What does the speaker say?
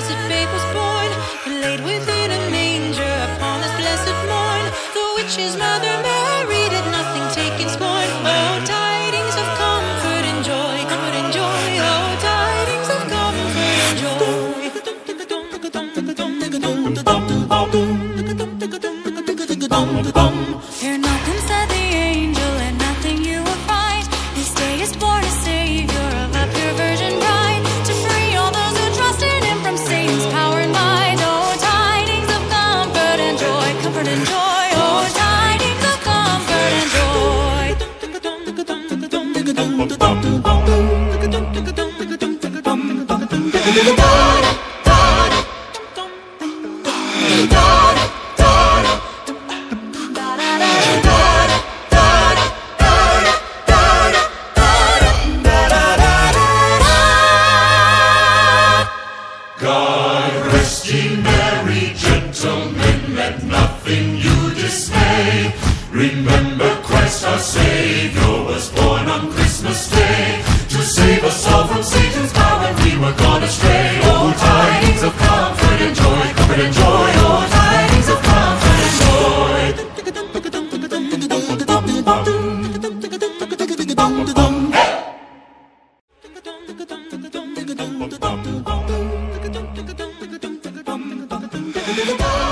Blessed babe was born, and laid within a manger upon this blessed morn. The witch's mother Mary did nothing take in scorn. Remember Christ our Savior was born on Christmas Day to save us all from Satan's power when we were gone astray. Oh, tidings of comfort and joy, comfort and joy, oh, tidings of comfort and joy. Hey!